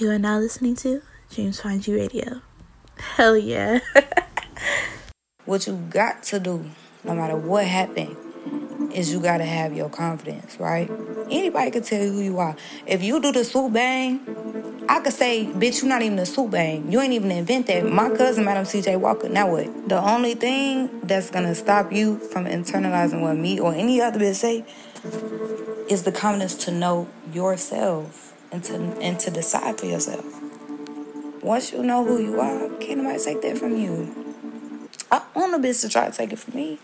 You are now listening to James Find You Radio. Hell yeah. what you got to do, no matter what happened, is you gotta have your confidence, right? Anybody can tell you who you are. If you do the swoop bang, I could say, bitch, you're not even a swoop bang. You ain't even invent that. My cousin, Madam CJ Walker, now what? The only thing that's gonna stop you from internalizing what me or any other bitch say is the confidence to know yourself and to and to decide for yourself. Once you know who you are, can't nobody take that from you. I want a bitch to try to take it from me.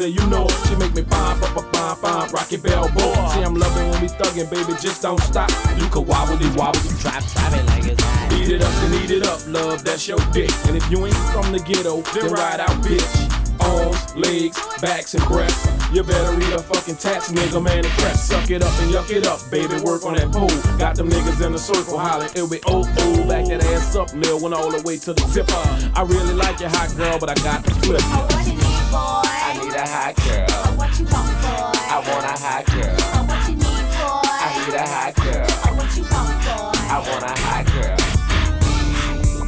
Nigga. You know she make me pop, pop, pop, pop, pop. Rocky Bell boy. See, I'm loving when we thuggin', baby. Just don't stop. You can wobble it, wobble it. Drop, drop it like it's hot. Eat it up and eat it up, love. That's your dick. And if you ain't from the ghetto, then ride out, bitch arms, legs, backs, and breasts. You better read a fucking tats, nigga, man, and press. Suck it up and yuck it up, baby. Work on that pole. Got them niggas in the circle hollering, it'll be oh oh. Back that ass up, Lil, went all the way to the zipper. I really like your hot girl, but I got the flip. A hot girl. Oh, what you want, boy? I want a hot girl. Oh, what you need, boy? I need a hot girl. Oh, what you want, boy? I want a hot girl.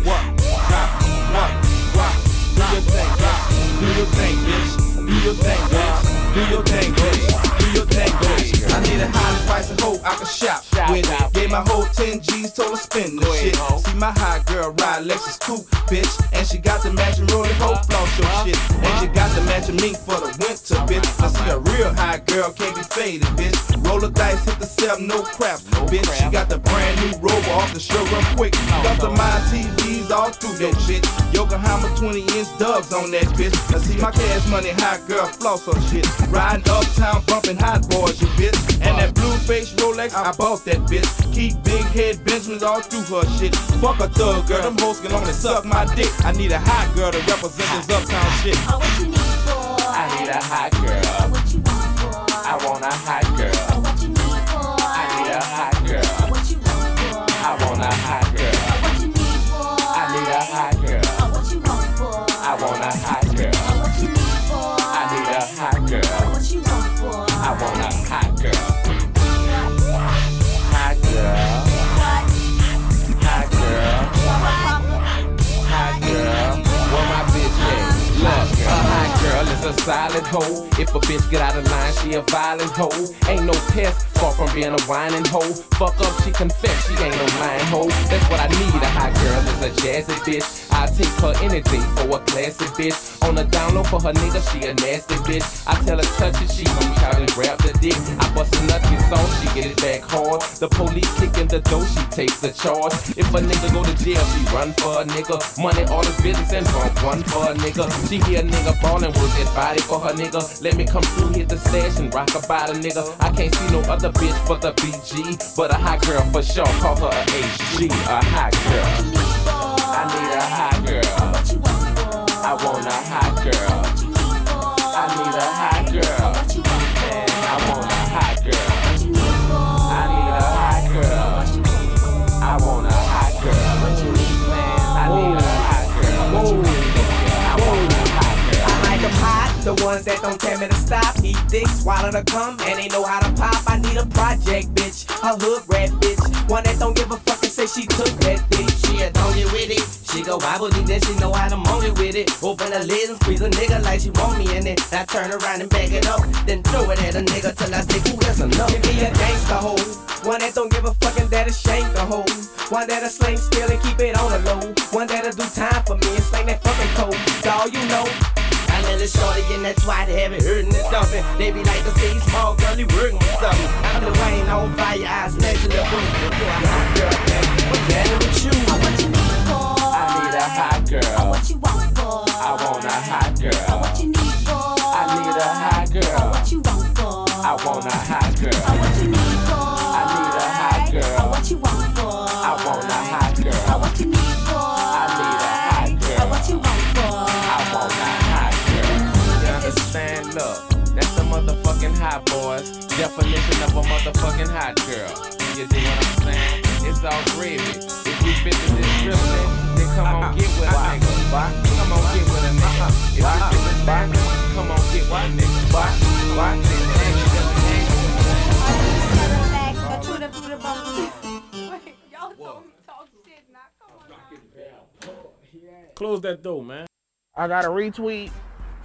What? Drop, what? What? Do your thing, drop. Do your thing, bitch. Do your thing, bitch. Do your thing, bitch. Do your thing, bitch. I need a hot spice and hope I can shop Shop, with shop. Gave my whole 10 G's, told her spend the shit. ho. See my hot girl ride Lexus coupe, bitch. And she got the matching rolling hoe floss uh-huh. your uh-huh. shit. And she got the matching mink for the winter, bitch. I see a real high girl can't be faded, bitch. Roll the dice, hit the seven, no crap, bitch. She got the brand new rover off the show real quick. Oh, Customized TVs all through that shit. Yokohama 20 inch dubs on that bitch. I see my cash money high girl floss her shit. Riding uptown bumping hot boys, you bitch. And that blue face Rolex, I bought that bitch. Keep big head Benjamins all through her shit. Fuck a thug girl, them hoes can only suck my dick. I need a hot girl to represent this uptown shit. Oh, what you need, boy? I need a hot Oh, girl. what you want, boy? I want a hot Oh, girl. what you need, boy? I need a hot Oh, girl. what you want, boy? I want a hot girl. Oh, solid hoe. If a bitch get out of line, she a violent hoe. Ain't no pest, far from being a whining hoe. Fuck up, she confess, she ain't no lying hoe. That's what I need, a hot girl is a jazzy bitch. I take her any day for a classy bitch. On a download for her nigga, she a nasty bitch. I tell her touch it, she reach out and grab the dick. I bust a get on, she get it back hard. The police kick in the door, she takes the charge. If a nigga go to jail, she run for a nigga. Money, all his business and bump one for a nigga. She hear a nigga ballin', work that body for her nigga. Let me come through, hit the stash and rock about a nigga. I can't see no other bitch for the BG, but a hot girl for sure. Call her a HG, a hot girl. I need a hot girl. I want a hot girl. The ones that don't tell me to stop. Eat thick, swallow the cum, and they know how to pop. I need a project, bitch, a hood rat, bitch. One that don't give a fuck and say she took that dick. She a get with it. She go wobble deep, then she know how to moan it with it. Open the lid and squeeze a nigga like she want me in it. I turn around and back it up, then throw it at a nigga till I say, ooh, that's enough. Give me a gangsta hoe, one that don't give a fuck and that'll shank a hoe. One that'll sling still and keep it on the low. One that'll do time for me and slang that fucking code. That's all you know. I little shorty that twat heavy hurting and dumping. They be like the city small girl, you working with something. I'm the Wayne on fire, I snatch in the boot. You hot girl, man. What's that with you? Oh, what you need? I need a hot girl. what you want? I want a hot girl. what you need? I need a hot Definition of a motherfucking hot girl. You dig what I'm saying? It's all gravy. If you fit the description, then come on get with a nigga. Come on get with a nigga. If you fit the standard, come on get with a nigga. Why? Why? Relax, I chew the food about Wait, y'all told me talk shit now. Come on now. Close that door, man. I got a retweet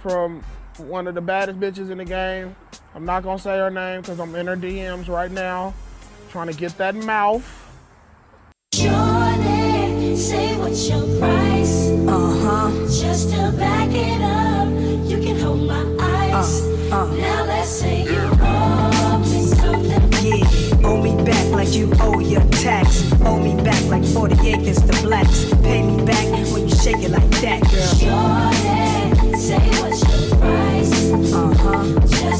from one of the baddest bitches in the game. I'm not gonna say her name because I'm in her DMs right now, trying to get that mouth. Shorty, say what's your price? Uh huh. Just to back it up, you can hold my eyes. Uh, uh. Now let's say you owe me something. Yeah, owe me back like you owe your tax. Owe me back like 40 acres to blacks. Pay me back when you shake it like that, girl. Shorty, say what's owe, owe. Yeah,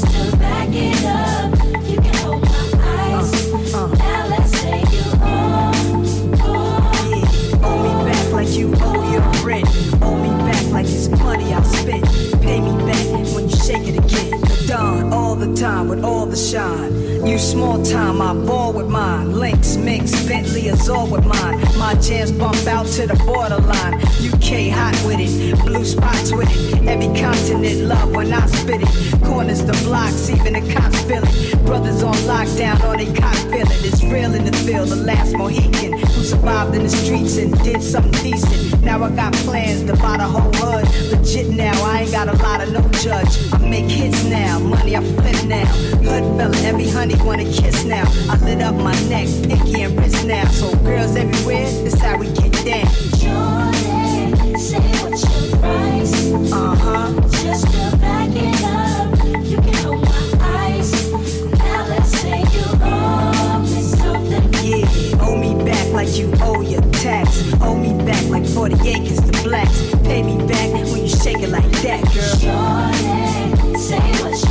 owe me back like you owe your rent. Owe me back like it's money I spent. Pay me back when you shake it again. All the time with all the shine. You small time, I ball with mine. Links, Minks, Bentley, Azure with mine. My jams bump out to the borderline. UK hot with it, blue spots with it. Every continent love when I spit it. Corners, the blocks, even the cops feel it. Brothers on lockdown, on they cop feel it. It's real in the field, the last Mohican who survived in the streets and did something decent. Now I got plans to buy the whole hood. Legit now, I ain't got a lot of no judge. I make hits now, money I flip now. Hood fella, every honey wanna kiss now. I lit up my neck, pinky and wrist now. So girls everywhere, this how we get down. Shorty, say what's your price? Uh huh. Just to back it up, you can hold my eyes. Now let's say you owe me something. Yeah, owe me back like you owe your tax. Owe me back like 40 acres to blacks. Pay me back when you shake it like that, girl. Shorty, say what's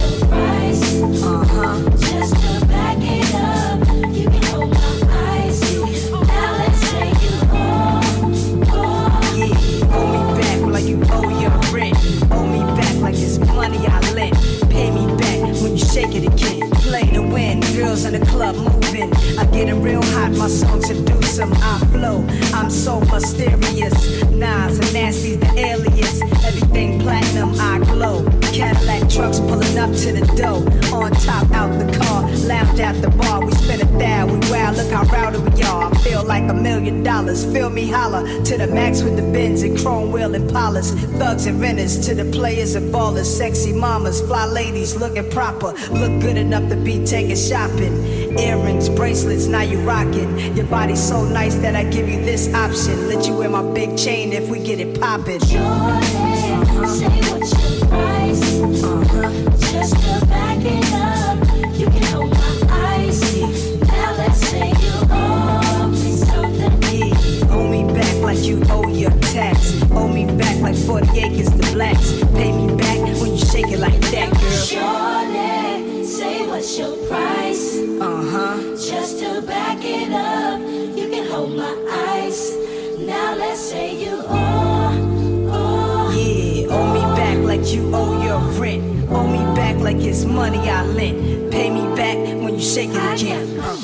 mysterious. Nas and Nasty's the alias. Everything platinum, I glow. Cadillac trucks pulling up to the door. On top, out the car, lounge at the bar. We spin a thou, we wow, look how rowdy we are. I feel like a million dollars. Feel me holler to the max with the bins and chrome wheel and polish. Thugs and renters to the players and ballers. Sexy mamas, fly ladies looking proper. Look good enough to be taken shopping. Earrings, bracelets, now you rocking. Your body's so nice that I give you this option. Let you wear my big chain if we get it poppin'. Shorty, say like you owe me so to me. Owe me back like you owe your tax. Owe me back like 40 acres to blacks. Pay me back when you shake it like that, girl. Shorty, say what's your price? Uh huh. Just to back it owe your rent. Owe me back like it's money I lent. Pay me back when you shake it again. Uh.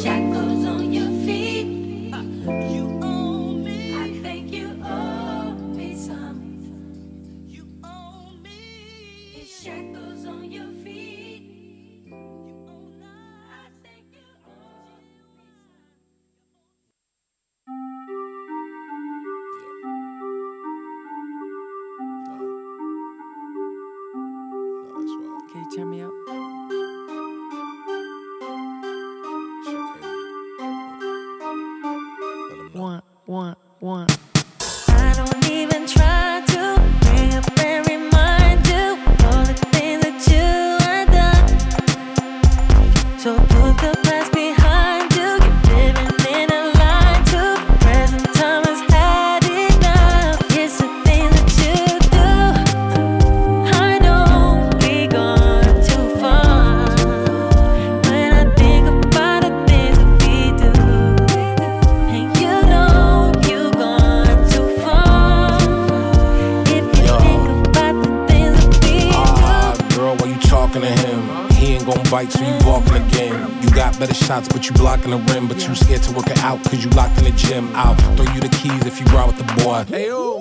Better shots, but you blocking the rim. But you scared to work it out, cause you locked in the gym. I'll throw you the keys if you ride with the boy.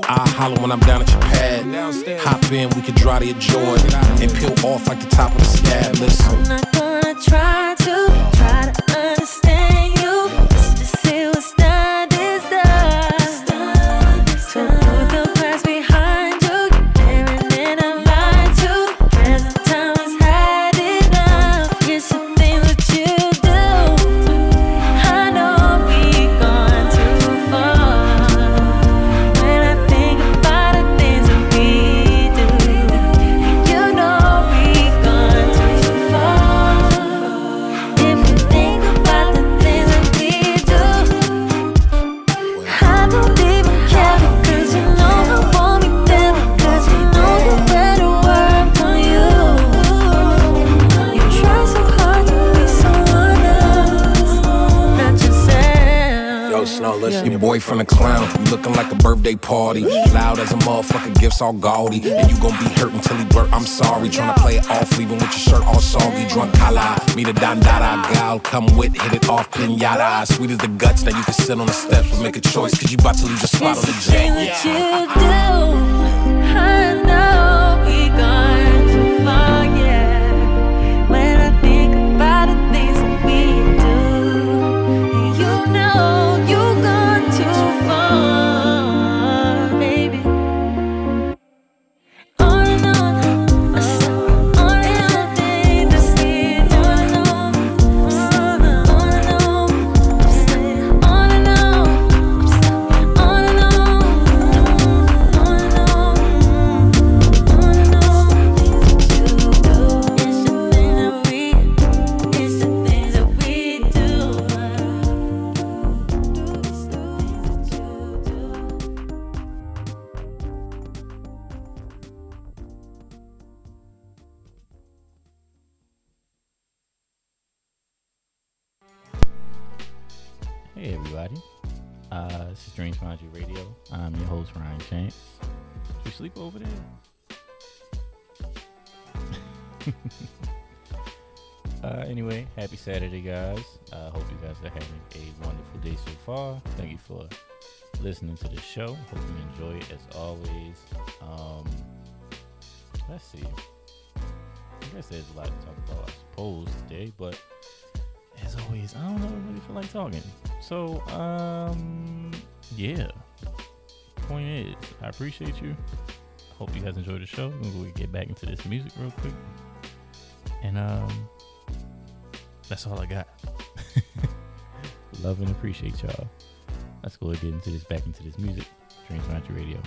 I'll holler when I'm down at your pad. Hop in, we can dry to your Jordan. And peel off like the top of the scab. Listen. I'm not gonna try to try to understand boyfriend a clown. You looking like a birthday party. Loud as a motherfucker, gifts all gaudy. And you gon' be hurt until he burnt. I'm sorry. Tryna play it off, leaving with your shirt all soggy. Drunk kala, me the dandada gal. Come with, hit it off, pinata. Sweet as the guts, now you can sit on the steps but make a choice. Cause you about to lose your spot on the jet. what you do. Uh, anyway, happy Saturday, guys. I uh, hope you guys are having a wonderful day so far. Thank you for listening to the show. Hope you enjoy it as always. Um, let's see. I guess there's a lot to talk about, I suppose, today, but as always, I don't know, I really feel like talking. So, um, yeah. Point is, I appreciate you. Hope you guys enjoyed the show. We get back into this music real quick. And, um, that's all I got. Love and appreciate y'all. Let's go ahead and get into this back into this music. Transmitter Radio.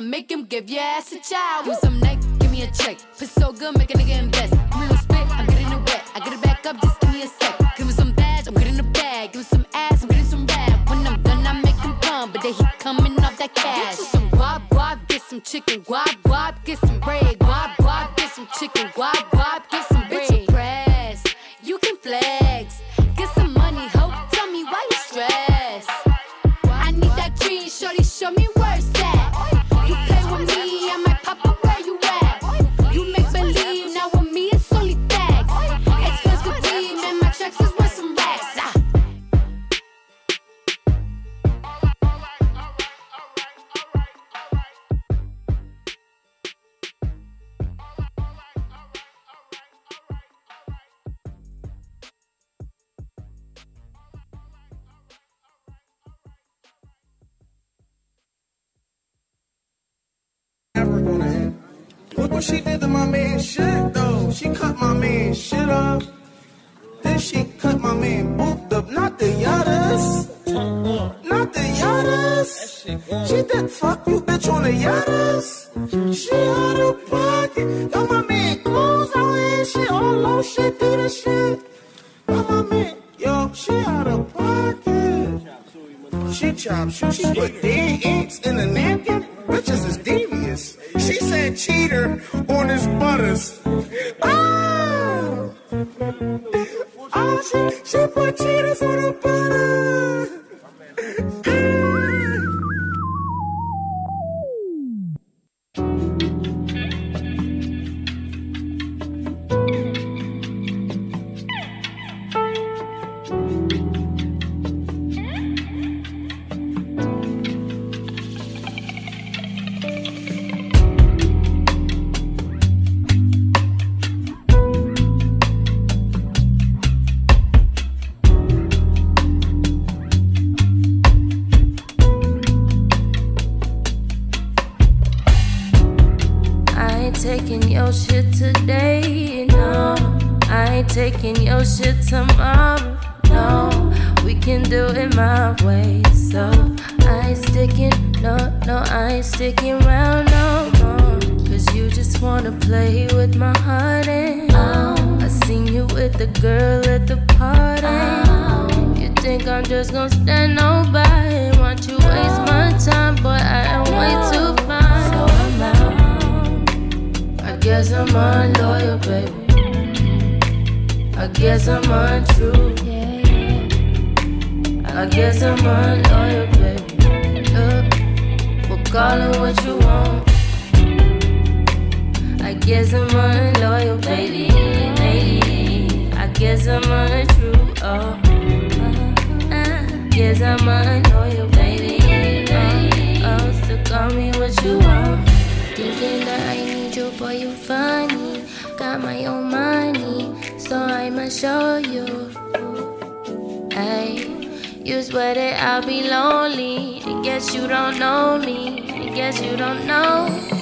nigga, make him give your ass a child. Use some neck, give me a check. Piss so good, make a nigga She out of pocket. Got my man clothes on and she all low shit do the shit. Got my man, yo, she out of pocket. She chopped shoes, she put dead inks in a napkin. Bitches is devious. She said cheater on his butters. Oh, oh she, she put ain't taking your shit today, no. I ain't taking your shit tomorrow, no. We can do it my way, so I ain't sticking, no, no, I ain't sticking around no more. Cause you just wanna play with my heart, and oh, I seen you with the girl at the party. Oh. You think I'm just gonna stand on by and want you waste my time, but I am way too fine. Guess I'm unloyal, baby. I guess I'm untrue. I guess I'm unloyal, baby. Look, we'll call it what you want. I guess I'm unloyal, baby. Maybe. I guess I'm untrue. Oh, I guess I'm unloyal, baby. Oh, oh, so call me what you want. Thinking that I need you, boy, you funny. Got my own money, so I'ma show you. Hey, you swear that I'll be lonely. I guess you don't know me. I guess you don't know.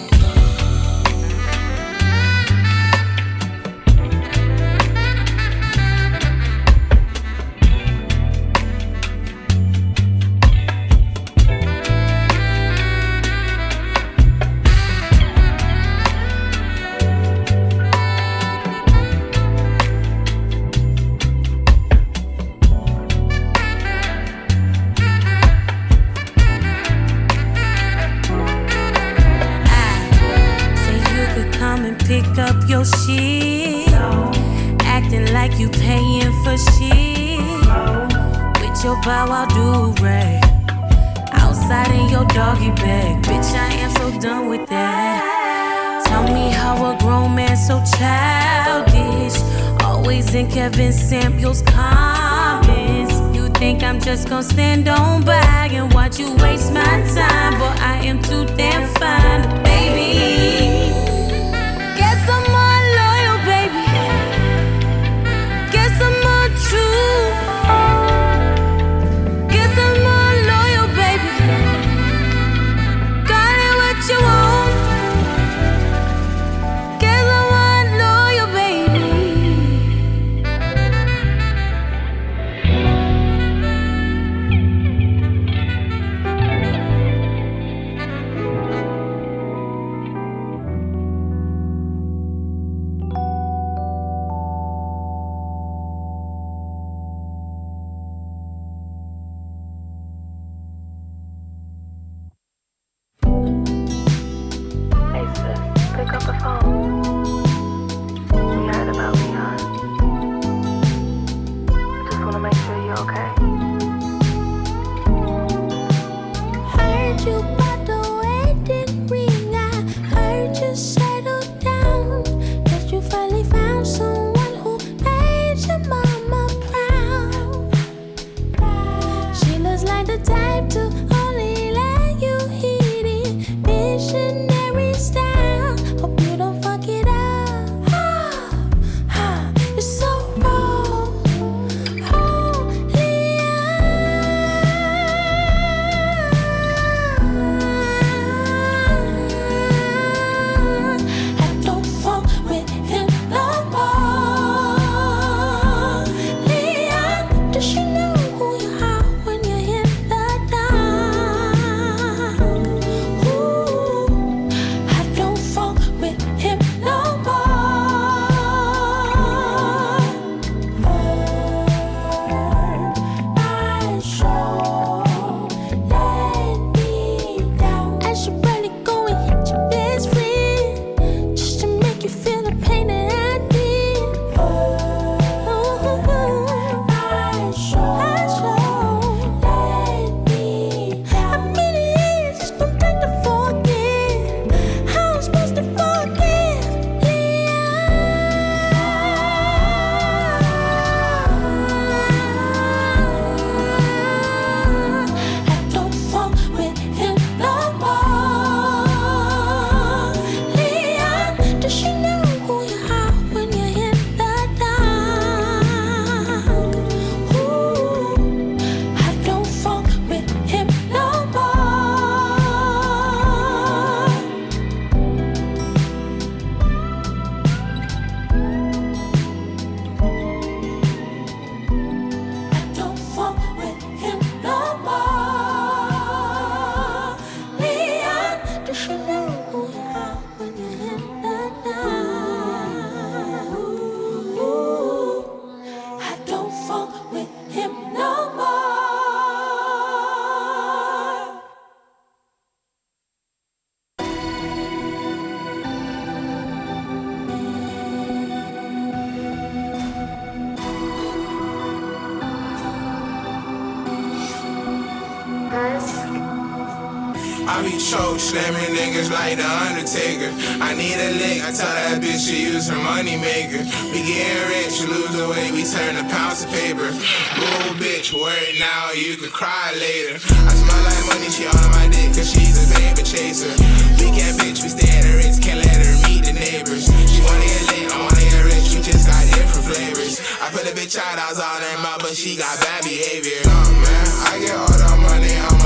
Like the Undertaker. I need a lick, I tell that bitch she use her money maker. We getting rich, she lose the weight, we turn the pounds to paper. Ooh, bitch, worry now, you could cry later. I smell like money, she on my dick, cause she's a paper chaser. Weekend bitch, we stay at her Ritz, can't let her meet the neighbors. She wanna get lit, I wanna get rich, we just got different flavors. I put a bitch out, I was on her mouth, but she got bad behavior. Uh, man, I get all the money, I'm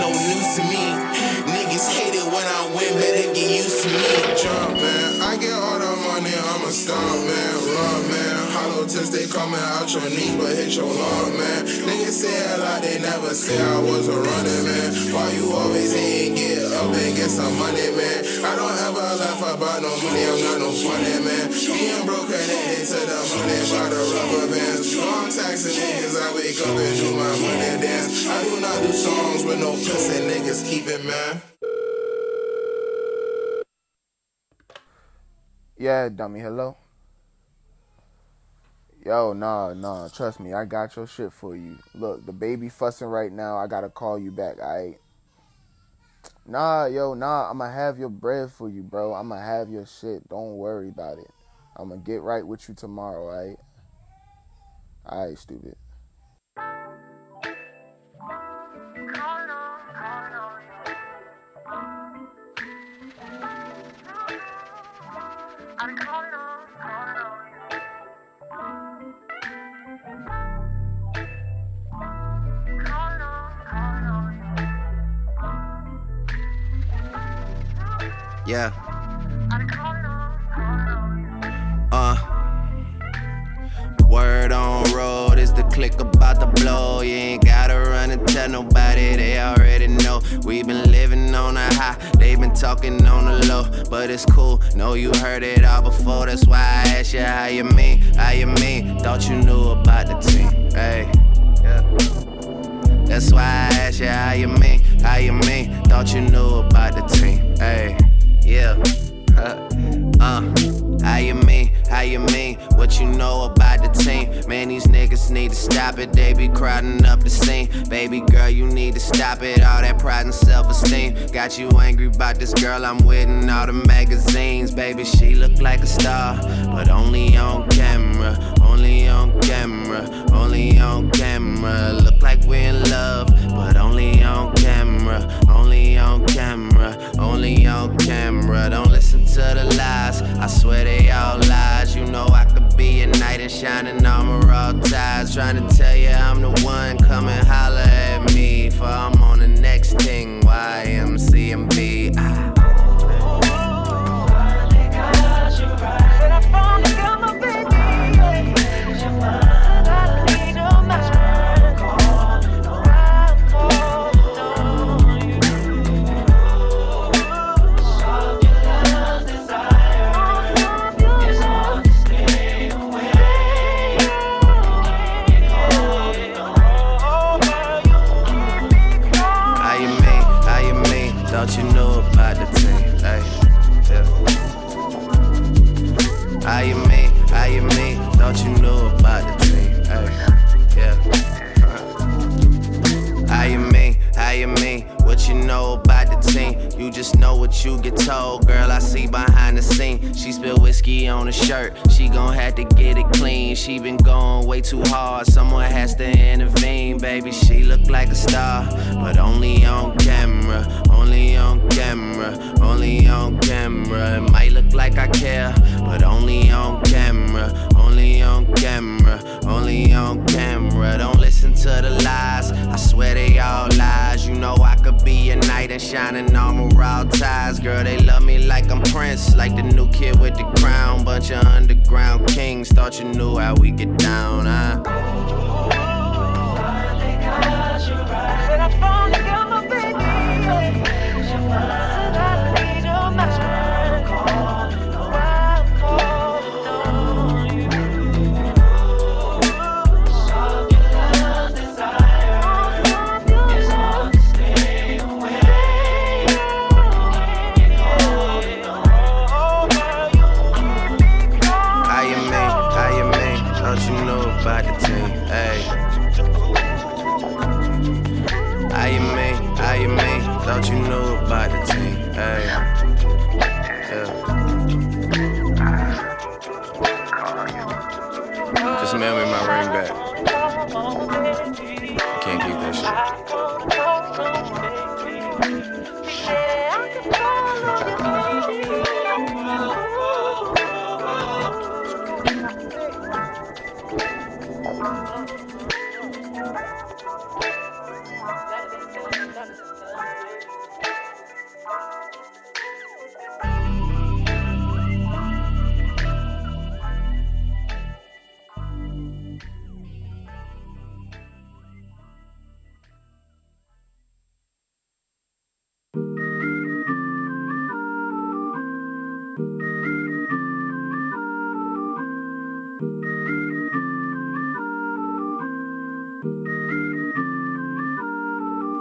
no news to me. Niggas hate it when I win, better get used to me. Jump, man, I get all the money, I'm a star, man. Run, man. Hollow tips, they coming out your knees, but hit your lawn, man. Niggas say it like they never say I was a running man. Why you always get some money, man? I don't ever laugh about no money, I'm not no funny, man. Being broke connected to the money by the rubber bands. I'm taxing niggas, I wake up and do my money dance. I do not do songs with no pussy niggas, keep it, man. Yeah, dummy. Hello. Yo, nah, nah. Trust me, I got your shit for you. Look, the baby fussing right now. I gotta call you back. I. Nah, yo, nah. I'ma have your bread for you, bro. I'ma have your shit. Don't worry about it. I'ma get right with you tomorrow, alright? Alright, stupid. Yeah. Uh. Word on road is the click about to blow. You ain't gotta run and tell nobody, they already know. We've been living on a high, they've been talking on the low. But it's cool, know you heard it all before. That's why I asked you how you mean, how you mean. Thought you knew about the team, hey. That's why I asked you how you mean, how you mean. Thought you knew about the team, hey. Yeah. uh, how you mean? How you mean? What you know about the team? Man, these niggas need to stop it. They be crowding up the scene. Baby girl, you need to stop it. All that pride and self esteem. Got you angry about this girl I'm with in all the magazines. Baby, she look like a star, but only on camera. Only on camera. Only on camera. Look like we're in love, but only on camera. Only on camera. Only on camera. Don't listen to the lies. I swear they all lies. You know I could be a knight in shining armor, all ties. Trying to tell you I'm the one. Come and holler at me. For I'm on the next thing. YMCMB.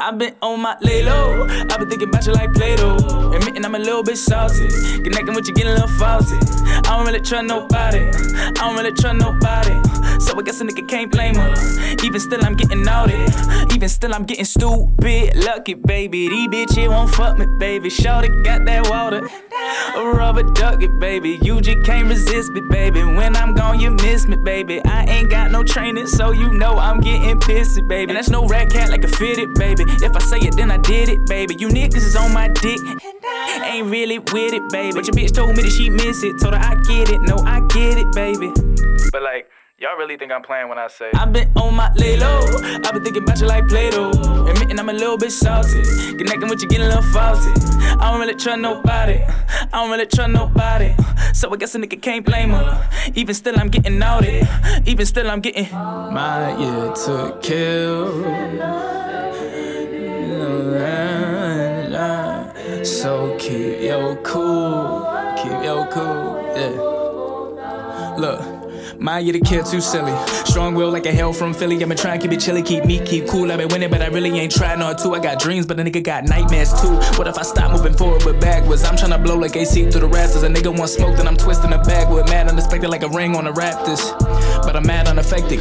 I've been on my lay low. I've been thinking about you like Play-Doh. Admitting I'm a little bit salty. Connecting with you, getting a little faulty. I don't really trust nobody. I don't really trust nobody. So I guess a nigga can't blame her. Even still, I'm getting outed. Even still, I'm getting stupid. Lucky, baby. These bitches won't fuck me, baby. Shorty got that water. A rubber ducky, baby. You just can't resist me, baby. When I'm gone, you miss me, baby. I ain't got no training, so you know I'm getting pissy, baby. And that's no rat cat like a fitted, baby. If I say it, then I did it, baby. You niggas is on my dick. Ain't really with it, baby. But your bitch told me that she miss it. Told her I get it. No, I get it, baby. But like, y'all really think I'm playing when I say I've been on my lay low. I've been thinking about you like Play-Doh. Admitting I'm a little bit salty. Connecting with you, getting a little faulty. I don't really trust nobody. I don't really trust nobody. So I guess a nigga can't blame her. Even still, I'm getting outed. Even still, I'm getting my year to kill. So keep your cool, keep your cool, yeah. Look, my year to kill too silly. Strong will like a hell from Philly. I've been trying to keep it chilly, keep me, keep cool. I've been winning, but I really ain't trying or two. I got dreams, but a nigga got nightmares too. What if I stop moving forward but backwards? I'm trying to blow like AC through the rafters. A nigga want smoke, then I'm twisting bag with mad unexpected like a ring on the Raptors. But I'm mad unaffected.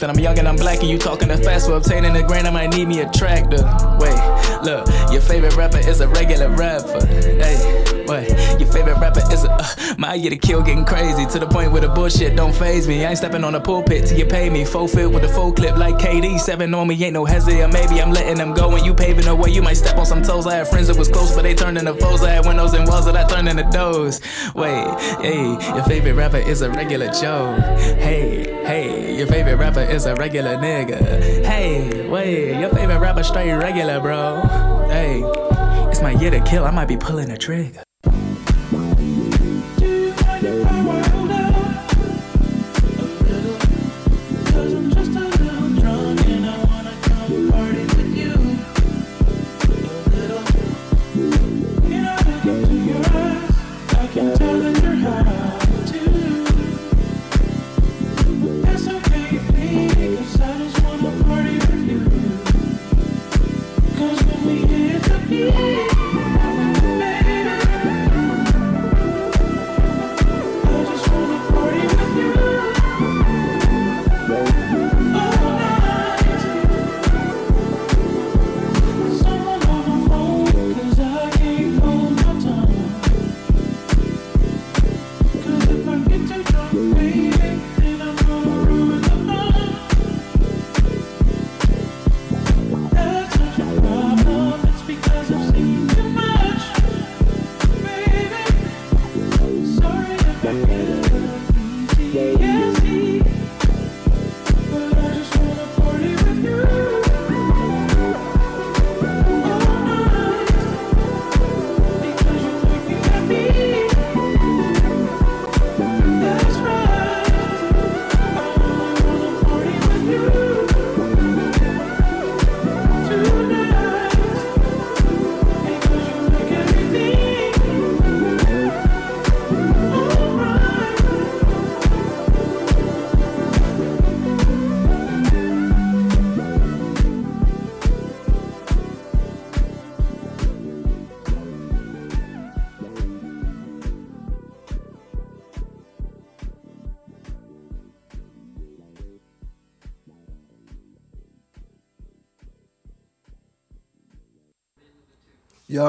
That I'm young and I'm black and you talking too fast for obtaining a grand. I might need me a tractor. Wait, look, your favorite rapper is a regular rapper. Hey, wait, your favorite rapper is a. Uh, my year to kill getting crazy to the point where the bullshit don't phase me. I ain't stepping on the pulpit till you pay me. Full fit with a full clip like KD. Seven on me, ain't no hesitate. Or maybe I'm letting them go when you paving the way. You might step on some toes. I had friends that was close, but they turned into foes. I had windows and walls that I turned into doors. Wait, hey, your favorite rapper is a regular Joe. Hey, hey, your favorite rapper is a regular nigga. Hey, wait, your favorite rapper straight regular, bro. Hey, it's my year to kill. I might be pulling a trigger.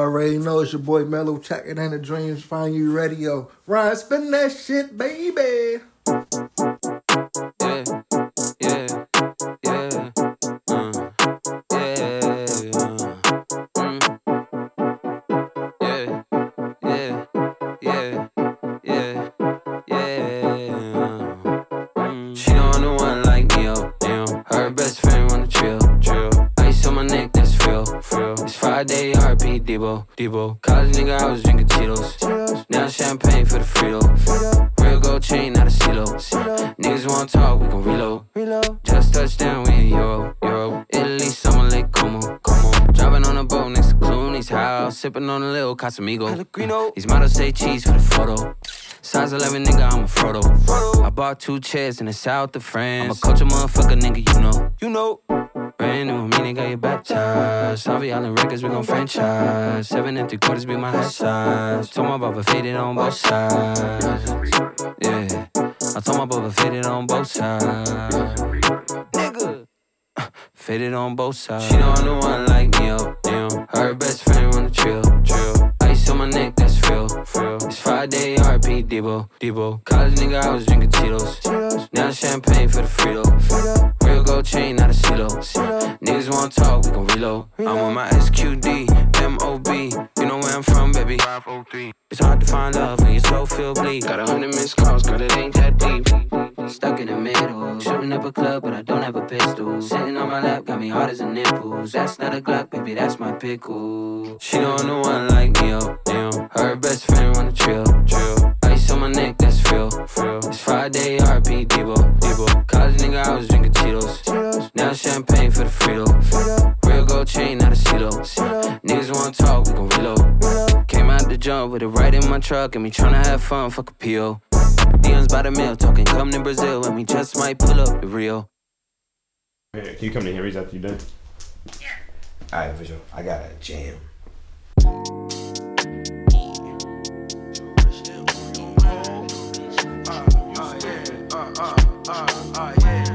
Already know it's your boy Mellow checking in the Dreams Find You Radio. Ryan, spin that shit, baby. Sipping on a little Casamigo. Mm. These models say cheese for the photo. Size 11, nigga, I'm a Frodo. I bought two chairs in the south of France. I'm a culture motherfucker, nigga, you know. You know. Brand new, me nigga, you baptized. Harvey Island Records, we gon' franchise. Seven and three quarters be my head size. Told my brother faded on both sides. Yeah. I told my brother faded on both sides. Nigga. Faded on both sides. She don't know one like me, oh damn. Her best friend wanna chill, chill. Ice on my neck, that's real. It's Friday, RP, Debo, Debo. College nigga, I was drinking Cheetos. Now champagne for the Frito. Real gold chain, not a CeeLo. Niggas wanna talk, we gon' reload. I'm on my SQD, MOB. You know where I'm from, baby. 503. It's hard to find love when your soul feel bleed. Got a hundred missed calls, girl, it ain't that deep. Stuck in the middle, shooting up a club, but I don't have a pistol. Sitting on my lap, got me hard as a nipples. That's not a Glock, baby, that's my pickle. She don't know one like me, oh damn. Her best friend wanna chill, chill. Ice on my neck, that's real, frill. It's Friday, RP, Debo, Debo. College nigga, I was drinking Cheetos. Now champagne for the Frito. Real gold chain, not a CeeLo. Niggas wanna talk, we gon' reload. Came out the jump with it right in my truck, and me tryna have fun, fuck a PO. Dion's by the mill, talking come to Brazil, and we just might pull up the Rio. Hey, Can you come to Henry's after you done? Yeah. Alright, for sure. I got a jam. Uh, uh, uh, okay,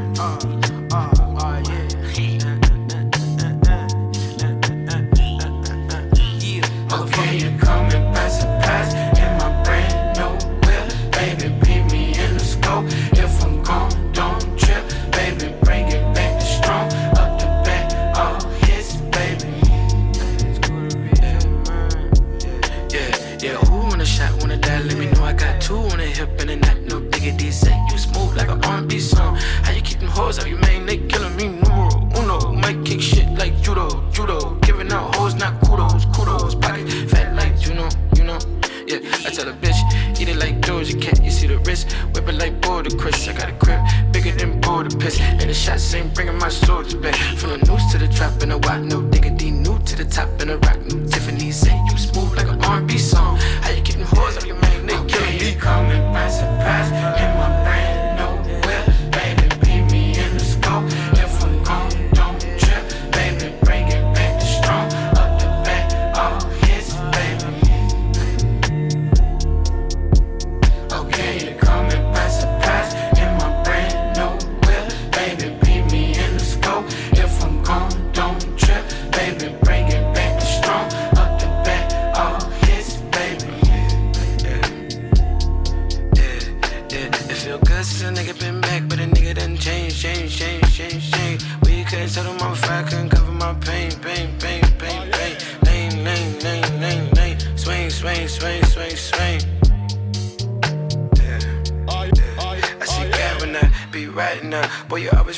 hoes out, you man, they killing me. Numero uno, might kick shit like judo, judo. Giving out hoes, not kudos, kudos. Pocket fat like know, you know. Yeah, I tell a bitch, eat it like Doja Cat. You see the wrist, whip it like Border Chris. I got a grip bigger than Border Piss. And the shots ain't bringing my soldiers back. From the noose to the trap and the wop, no diggity, new to the top and the rock, new Tiffany. Say you smooth like an R&B song. How you them hoes out, you man, they killing me. Come and pass it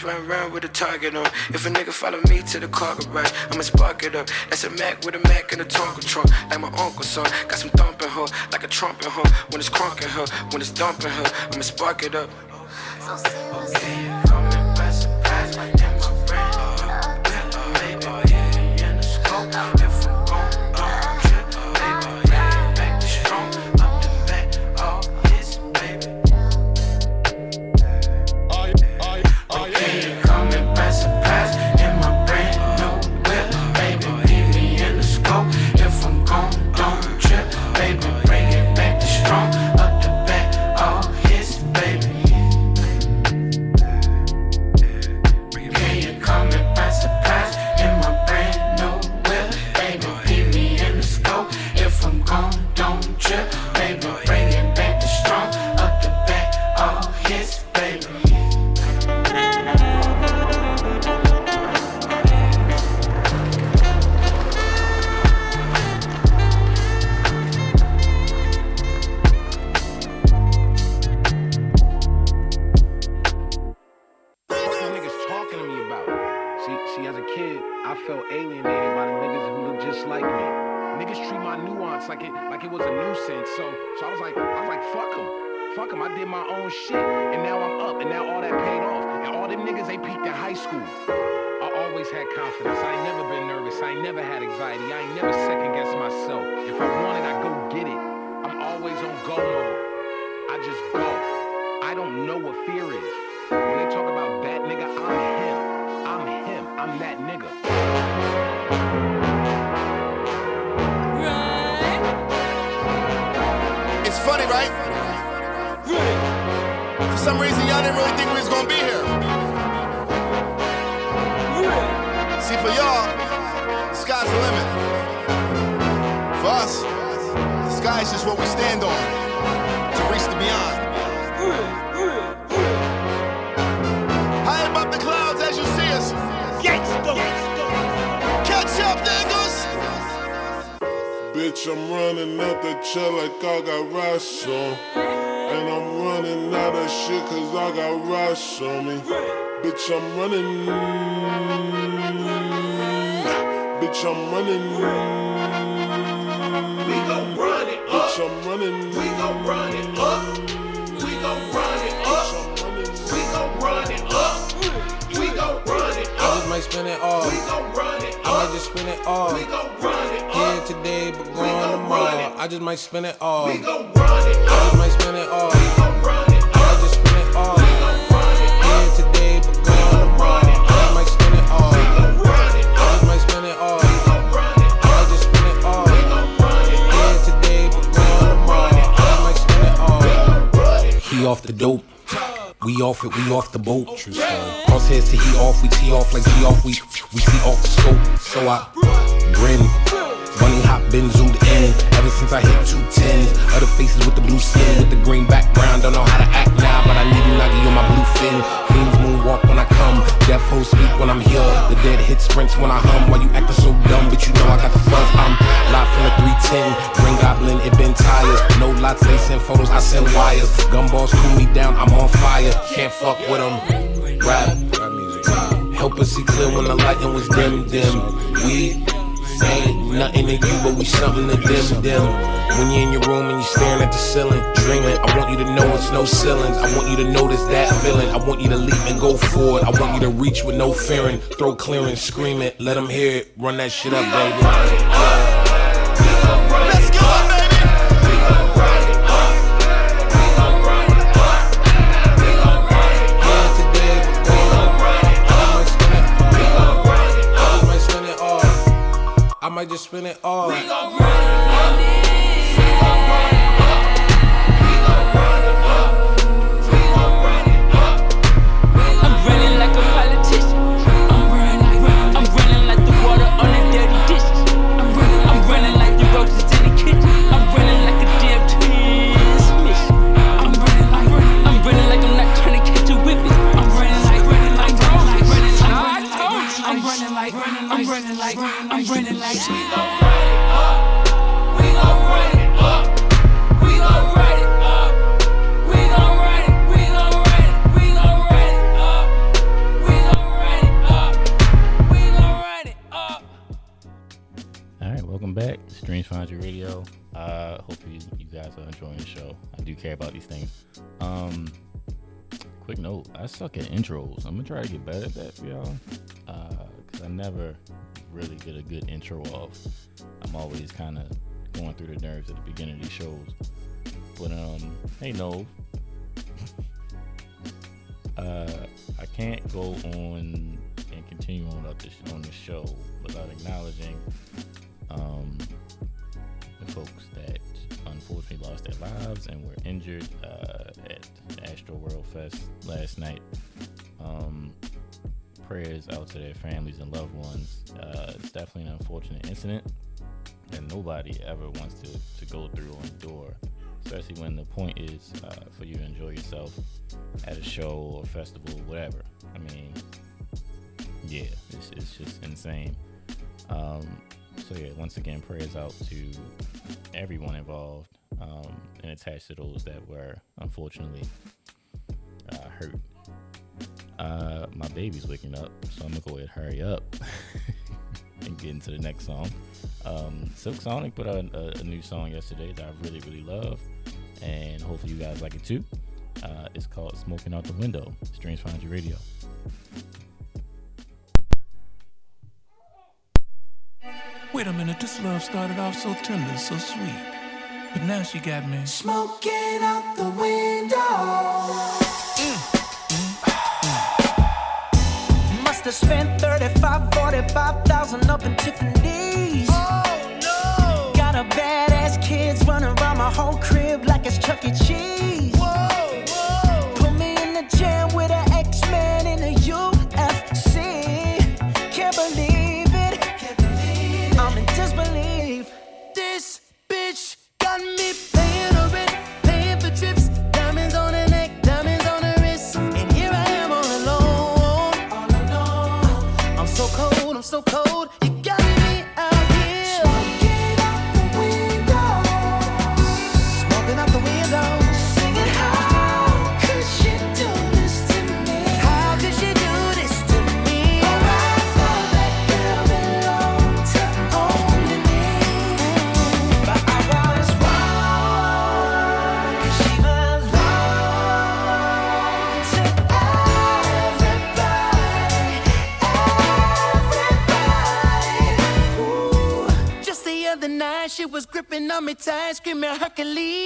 run around with a target on. If a nigga follow me to the car garage, I'ma spark it up. That's a Mac with a Mac and a Tonka trunk. Like my uncle's son. Got some thumping her, like a trumpet her. When it's crunking her, when it's dumping her, I'ma spark it up. Okay, come up, and now all that paid off. And all them niggas, they peaked at high school. I always had confidence. I ain't never been nervous. I ain't never had anxiety. I ain't never second guessed myself. If I want it, I go get it. I'm always on go mode. I just go. I don't know what fear is. When they talk about that nigga, I'm him. I'm him. I'm that nigga. It's funny, right? For some reason, y'all didn't really think we was gonna be here. See, for y'all, the sky's the limit. For us, the sky is just what we stand on to reach the beyond. High above the clouds as you see us. Catch up, niggas. Bitch, I'm running out the chair like I got rocks on. And I'm running out of shit cause I got rocks on me. Bitch, I'm running. Bitch, I'm running. Just spend it all. We gon' run it I might just spend it all. We gon' run it Here today, but going tomorrow. I just might spend it all. We gon' run it I just might spend it all. I might just spend it all. Here today, but going tomorrow. I just might spend it all. I just might spend it all. I just spend it all. Here today, but going tomorrow. I just might spend it all. He off the dope. We off it, we off the boat. True story. Crosshairs to he off, we tee off like G off, we we see off the scope. So I grin. Bunny hop been zoomed in. Ever since I hit two tens. Other faces with the blue skin, with the green background. Don't know how to act now, but I need a nuggy on my blue fin. Fiends moonwalk when I come. Deaf hoes speak when I'm here. The dead hit sprints when I hum. Why you acting so dumb? But you know I got the fuzz. I'm live from the 310. Green Goblin, it been tires. No lots, they send photos, I send wires. Gumballs cool me down, I'm on fire. Can't fuck with them. Rap. Help us see clear when the lighting was dim, dim. We ain't nothing to you, but we something to them, them. When you're in your room and you're staring at the ceiling, dreaming, I want you to know it's no ceilings. I want you to notice that feeling. I want you to leap and go forward. I want you to reach with no fearing. Throw clearance, scream it, let them hear it. Run that shit up, baby. Just spend it all. I'm guys are enjoying the show. I do care about these things. Um, quick note: I suck at intros. I'm gonna try to get better at that for y'all. Uh, cause I never really get a good intro off. I'm always kind of going through the nerves at the beginning of these shows. But um, hey, no. uh, I can't go on and continue on up this, on the show without acknowledging um, the folks that unfortunately lost their lives and were injured uh, at Astroworld Fest last night. Um, prayers out to their families and loved ones. Uh, it's definitely an unfortunate incident that nobody ever wants to, to go through or endure, especially when the point is uh, for you to enjoy yourself at a show or festival, whatever. I mean, yeah, it's, it's just insane. Um, so yeah, once again, prayers out to everyone involved um, and attached to those that were unfortunately uh, hurt. Uh, my baby's waking up, so I'm gonna go ahead hurry up. and get into the next song. Um, Silk Sonic put out a, a new song yesterday that I really, really love, and hopefully you guys like it too. Uh, it's called "Smoking Out the Window." Strange Find Your Radio. Wait a minute, this love started off so tender, so sweet. But now she got me. Smoking out the window. Mm-hmm. Must have spent 35, 45,000 up in Tiffany's. Oh no! Got a badass kids running around my whole crib like it's Chuck E. Cheese. Tight, screaming Hercules.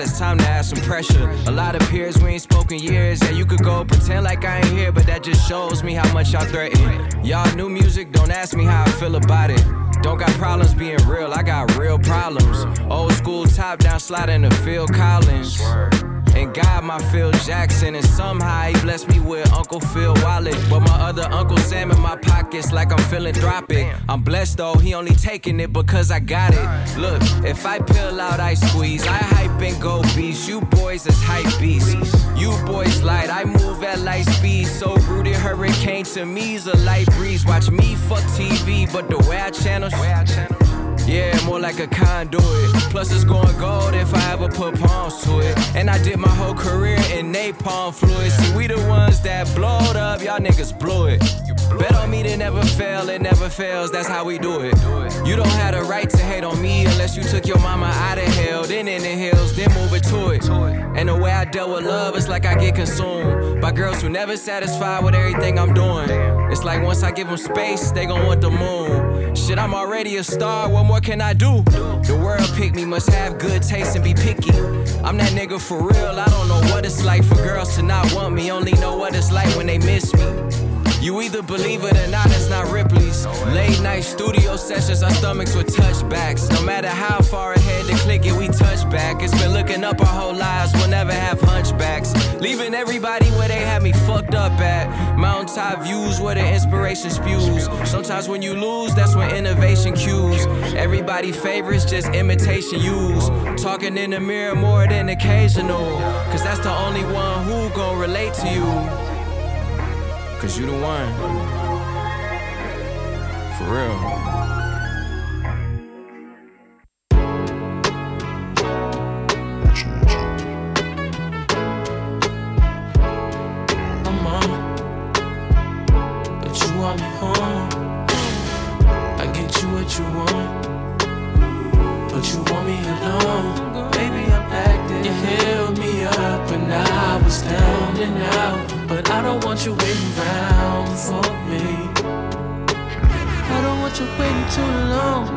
Lot, it's time to add some pressure. A lot of peers we ain't spoken years, and you could go pretend like I ain't here, but that just shows me how much y'all threaten. Y'all new music, don't ask me how I feel about it. Don't got problems being real, I got real problems. Old school top down sliding to Phil Collins. And God, my Phil Jackson, and somehow he blessed me with Uncle Phil Wallet. But my other Uncle Sam in my pockets, like I'm philanthropic. I'm blessed though, he only taking it because I got it. Look, if I peel out, I squeeze. I hype and go beast. You boys is hype beasts. You boys light, I move at light speed. So rooted, hurricane to me's a light breeze. Watch me fuck TV, but the way I channel. Yeah, more like a conduit. Plus, it's going gold if I ever put palms to it. And I did my whole career in napalm fluid. See, we the ones that blowed up, y'all niggas blew it. Bet on me to never fail, it never fails, that's how we do it. You don't have the right to hate on me unless you took your mama out of hell, then in the hills, then move it to it. And the way I dealt with love, it's like I get consumed by girls who never satisfied with everything I'm doing. It's like once I give them space, they gon' want the moon. Shit, I'm already a star, what more can I do? The world picked me, must have good taste and be picky. I'm that nigga for real, I don't know what it's like for girls to not want me, only know what it's like when they miss me. You either believe it or not, it's not Ripley's. Late night studio sessions, our stomachs were touchbacks. No matter how far ahead they click it, we touch back. It's been looking up our whole lives, we'll never have hunchbacks. Leaving everybody where they had me fucked up at. Mountaintop views where the inspiration spews. Sometimes when you lose, that's when innovation cues. Everybody favorites just imitation use. Talking in the mirror more than occasional. Cause that's the only one who gon' relate to you. Cause you the one. For real. Don't want you waiting around for me. I don't want you waiting too long.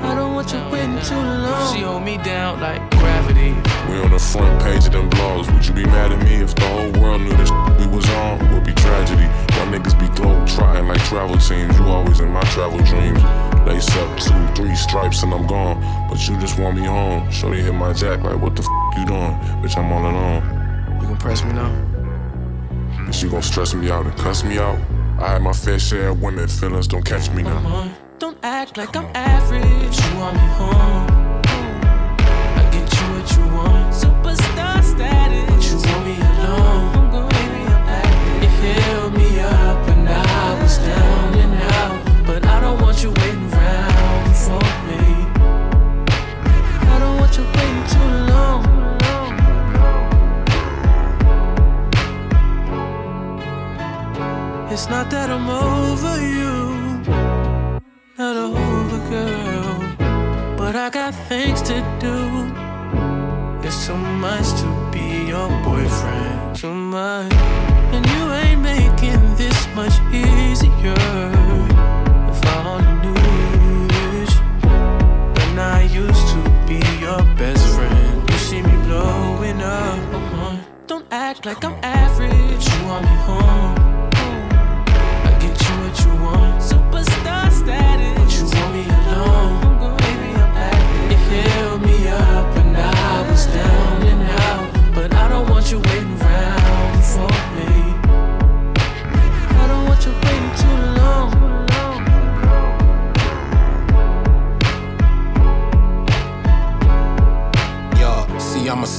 I don't want you waiting too long. She hold me down like gravity. We on the front page of them blogs. Would you be mad at me if the whole world knew this we was on? Would be tragedy. Y'all niggas be globe trotting like travel teams. You always in my travel dreams. Lace up two, three stripes and I'm gone. But you just want me home. Shorty hit my jack like, what the f you doing? Bitch, I'm all alone. You gon' press me now? Is you gon' stress me out and cuss me out? I had my fair share of women, feelings don't catch me now. on. Don't act like I'm average. You want me home. I get you what you want. Superstar status. But you want me alone. It's not that I'm over you not over, girl. But I got things to do. It's so much to be your boyfriend, too much. And you ain't making this much easier. If I only knew this. When I used to be your best friend, you see me blowing up. Don't act like I'm average. You want me home.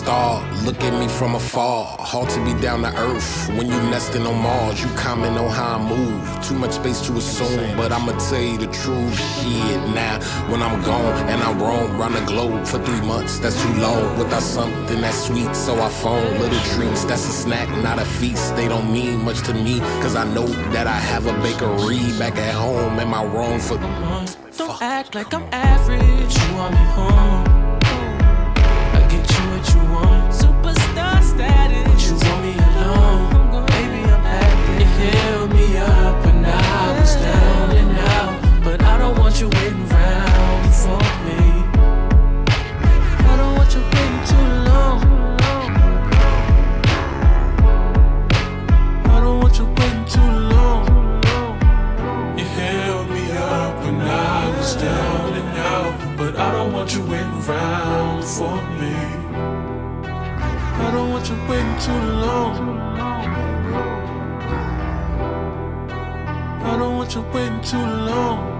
Star. Look at me from afar. Hard to be down to earth. When you nesting on Mars, you comment on how I move. Too much space to assume, but I'ma tell you the truth. Shit, now when I'm gone and I roam round the globe for three months, that's too long. Without something that's sweet, so I phone little treats. That's a snack, not a feast. They don't mean much to me, cause I know that I have a bakery back at home. Am I wrong for? Don't act like I'm average. You want me home. Superstar status. You waiting too long. I don't want you waiting too long.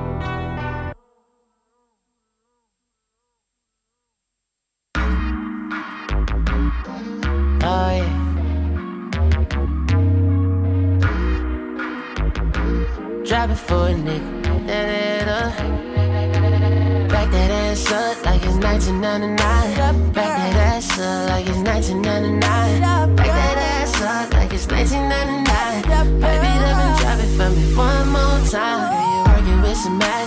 Drop it for a nigga. That up. Back that ass up like it's 1999. Back doesn't matter.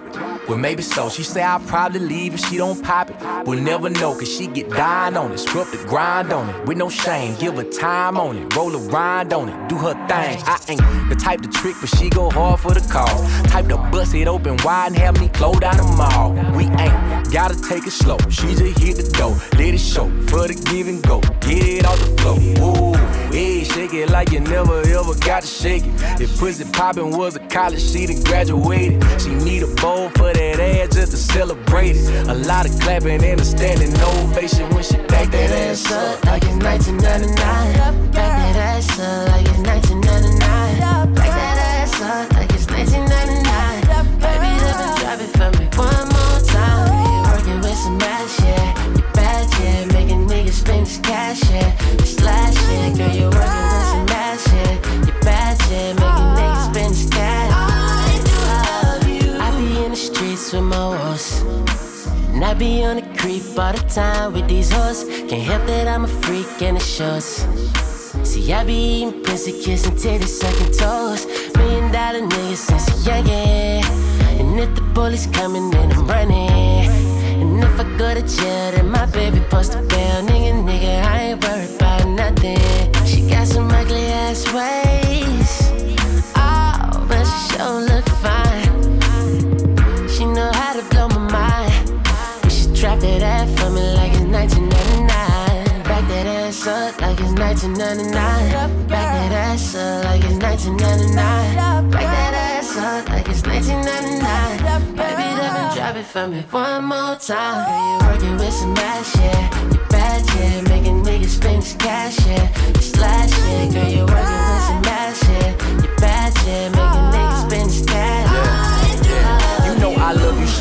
Drop it. Well, maybe so. She say I'll probably leave if she don't pop it. We'll never know, cause she get dying on it. Scrub the grind on it. With no shame, give her time on it. Roll a rind on it. Do her thing. I ain't the type to trick, but she go hard for the call. Type to bust it open wide and have me close down the mall. We ain't gotta take it slow. She just hit the door. Let it show for the give and go. Get it off the floor. Ooh, yeah, shake it like you never ever got to shake it. If pussy poppin' was a college, she'd have graduated. She need a bowl for that ass just to celebrate it. A lot of clapping and a standing ovation when she back that ass up like it's 1999. Back that ass up like it's 1999. Back that ass up like it's 1999. Baby, let me drop it for me one more time. You working with some ass, yeah. You bad, yeah. Making niggas spend this cash, yeah. This last year, girl, you I be on the creep all the time with these hoes. Can't help that I'm a freak and it shows. See, I be eating pussy, kissing titties, sucking toes. Million dollar nigga since a youngin'. And if the police coming, then I'm running. And if I go to jail, then my baby post a bail. Nigga, nigga, I ain't worried about nothing. She got some ugly ass ways. Oh, but she sure look that for me like it's 1999. Back that ass up like it's 1999. Back that ass up like it's 1999. Back that ass up like it's 1999. Baby, let me drop it for me one more time. Girl, you working with some ass, yeah. You bad, yeah. Making niggas spend cash, yeah. This last year, girl, you working with some ass, yeah. You bad, yeah. Making niggas spend cash. You know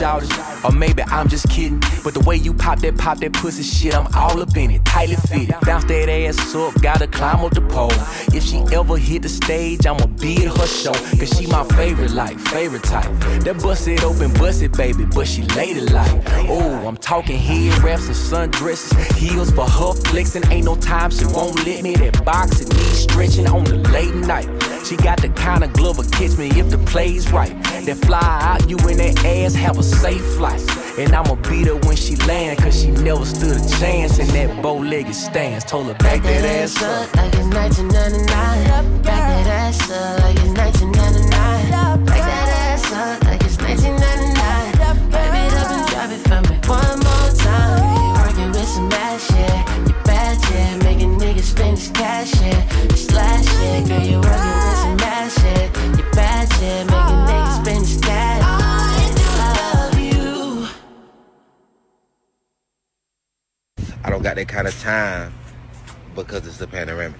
Or maybe I'm just kidding. But the way you pop that, pop that pussy shit, I'm all up in it. Tightly fitted. Bounce that ass up, gotta climb up the pole. If she ever hit the stage, I'ma be at her show. Cause she my favorite, like, favorite type. That bust it open, bust it, baby, but she lady like. Oh, I'm talking head wraps and sundresses. Heels for her flexing. Ain't no time she won't let me. That boxing knees stretching on the late night. She got the kind of glove that catch me if the play's right. That fly out you in that ass, have a safe flight. And I'ma beat her when she land, cause she never stood a chance in that bow-legged stance. Told her back that ass up. like it's 1999. Back that ass up like it's 1999. that kind of time because it's a panoramic.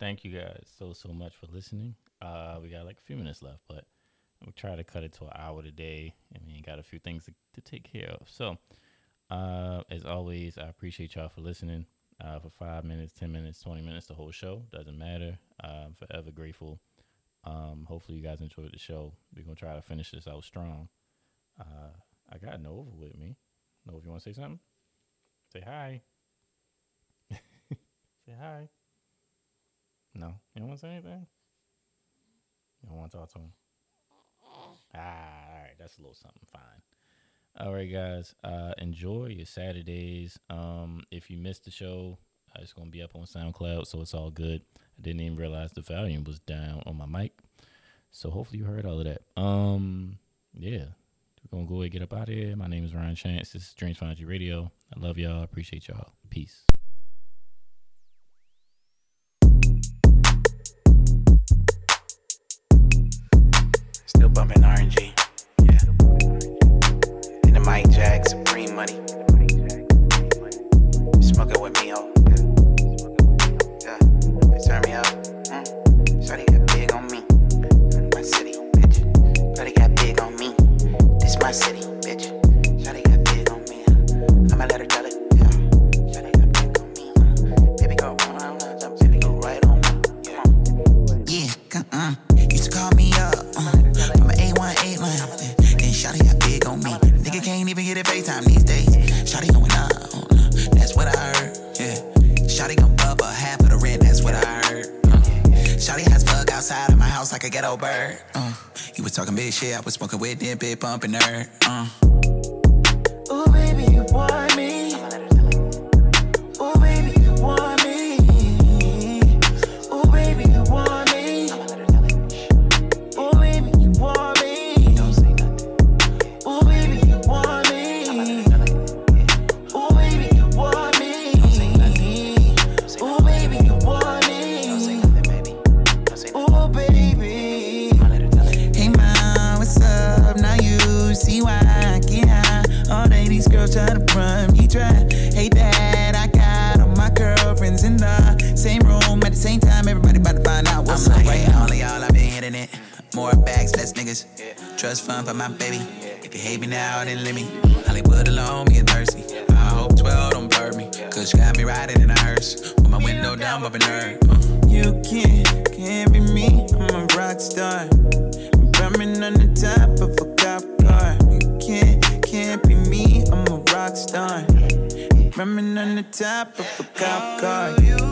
Thank you guys so so much for listening. Uh, we got like a few minutes left, but we'll try to cut it to an hour today. I mean, got a few things to, to take care of. So, uh, as always, I appreciate y'all for listening. Uh, for five minutes, ten minutes, twenty minutes, the whole show doesn't matter. I'm forever grateful. Um, hopefully you guys enjoyed the show. We're gonna try to finish this out strong. Uh, I got Nova with me. Nova, you want to say something? Say hi. say hi. No, you don't want to say anything. You don't want to talk to him. Ah, all right, that's a little something. Fine. All right, guys. Uh, enjoy your Saturdays. Um, if you missed the show, uh, it's gonna be up on SoundCloud, so it's all good. I didn't even realize the volume was down on my mic, so hopefully you heard all of that. Um, yeah, we're gonna go ahead and get up out of here. My name is Ryan Chance. This is Dreams You Radio. I love y'all. I appreciate y'all. Peace. Bumping RNG. Yeah. And the Mike Jack Supreme Money. Smoking with me, oh. Yeah. Turn me up. Mm. Got big on me. My city, bitch. Got big on me. This my city, ghetto bird. Uh, he was talking big shit, I was smoking with them, big bumping her. Uh. Ooh, baby, you More bags, less niggas. Trust fund for my baby. If you hate me now, then let me. Hollywood alone, me and thirsty. I hope 12 don't burn me. Cause you got me riding in a hearse. With my window down, bumping her. Uh. You can't, can't be me. I'm a rock star. I'm on the top of a cop car. You can't, can't be me. I'm a rock star. Drumming on the top of a cop car.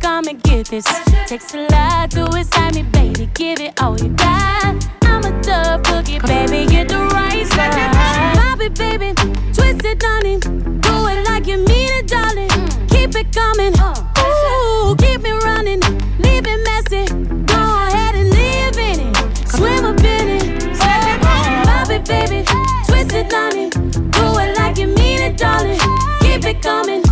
come and get this. Takes a lot to excite me, baby. Give it all you got. I'm a tough boogie, baby. Get the right side. Pop it, baby. Twist it, honey. Do it like you mean it, darling. Keep it coming. Ooh, keep it running. Leave it messy. Go ahead and live in it. Swim up in it. Oh, pop it, baby. Twist it, honey. Do it like you mean it, darling. Keep it coming.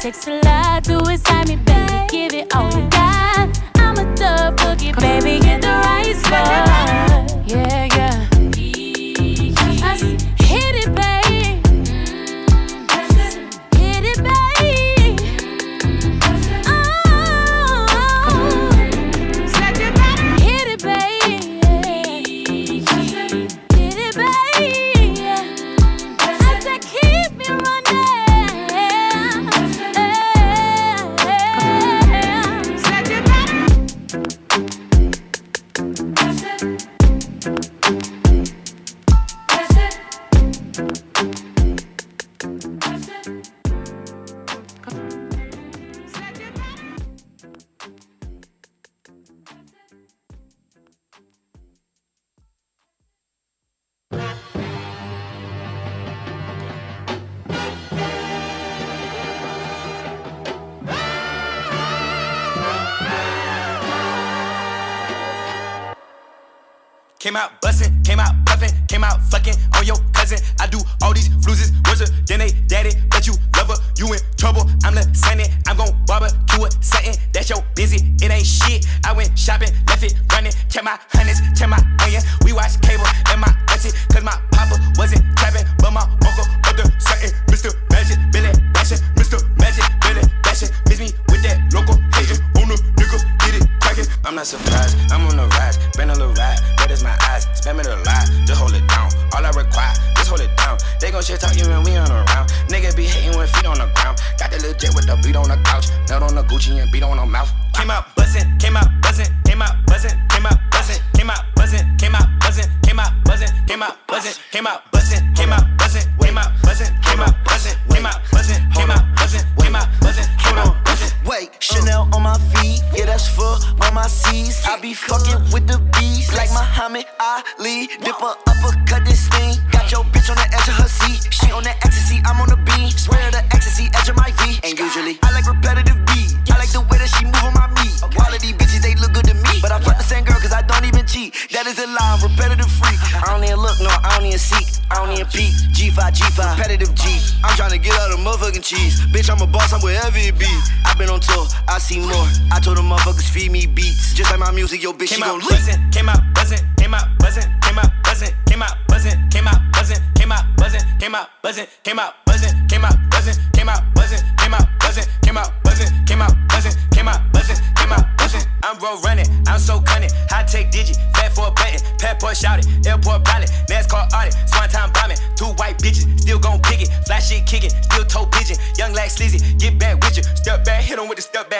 Takes a lot to withstand.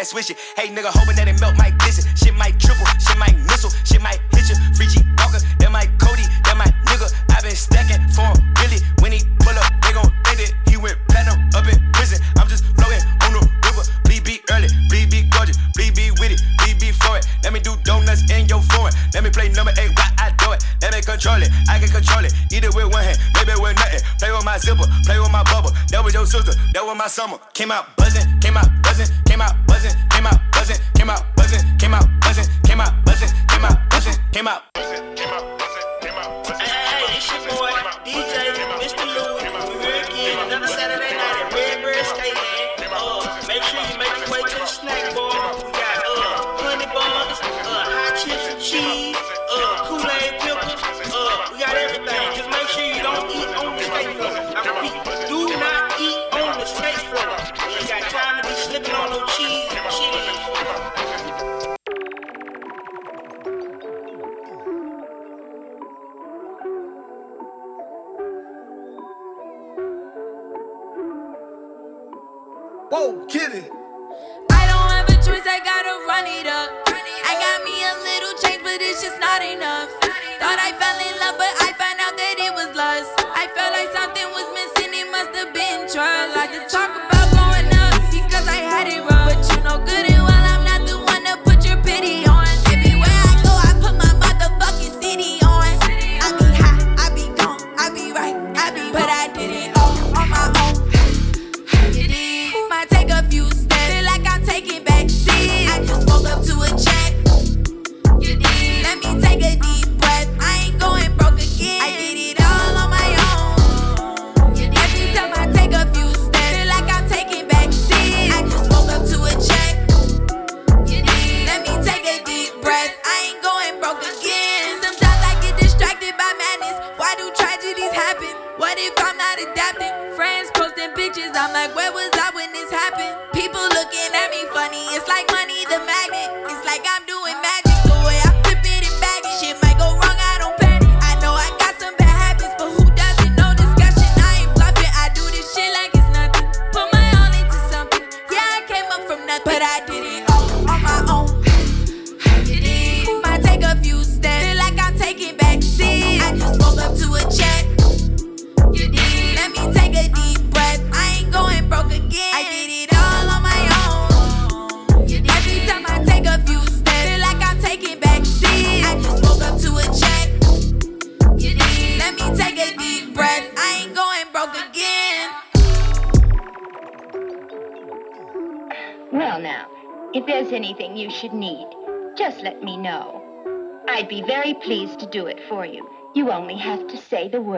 might switch it. Hey nigga, hoping that it melt my glisten. Shit might triple, shit might missile, shit might hit you. Free G Walker, that my Cody, that my nigga. I been stacking for him, really. When he pull up, they gon' think it. he went platinum up in prison. I'm just floating on the river. Please be early, please be gorgeous, please be with it, please be for it. Let me do donuts in your foreign. Let me play number eight, why I do it. Let me control it, I can control it. Eat it with one hand, maybe with nothing. Play with my zipper, play with my bubble. That was your sister, that was my summer. Came out buzzing.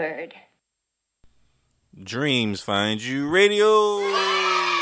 word. Dreams Find You Radio.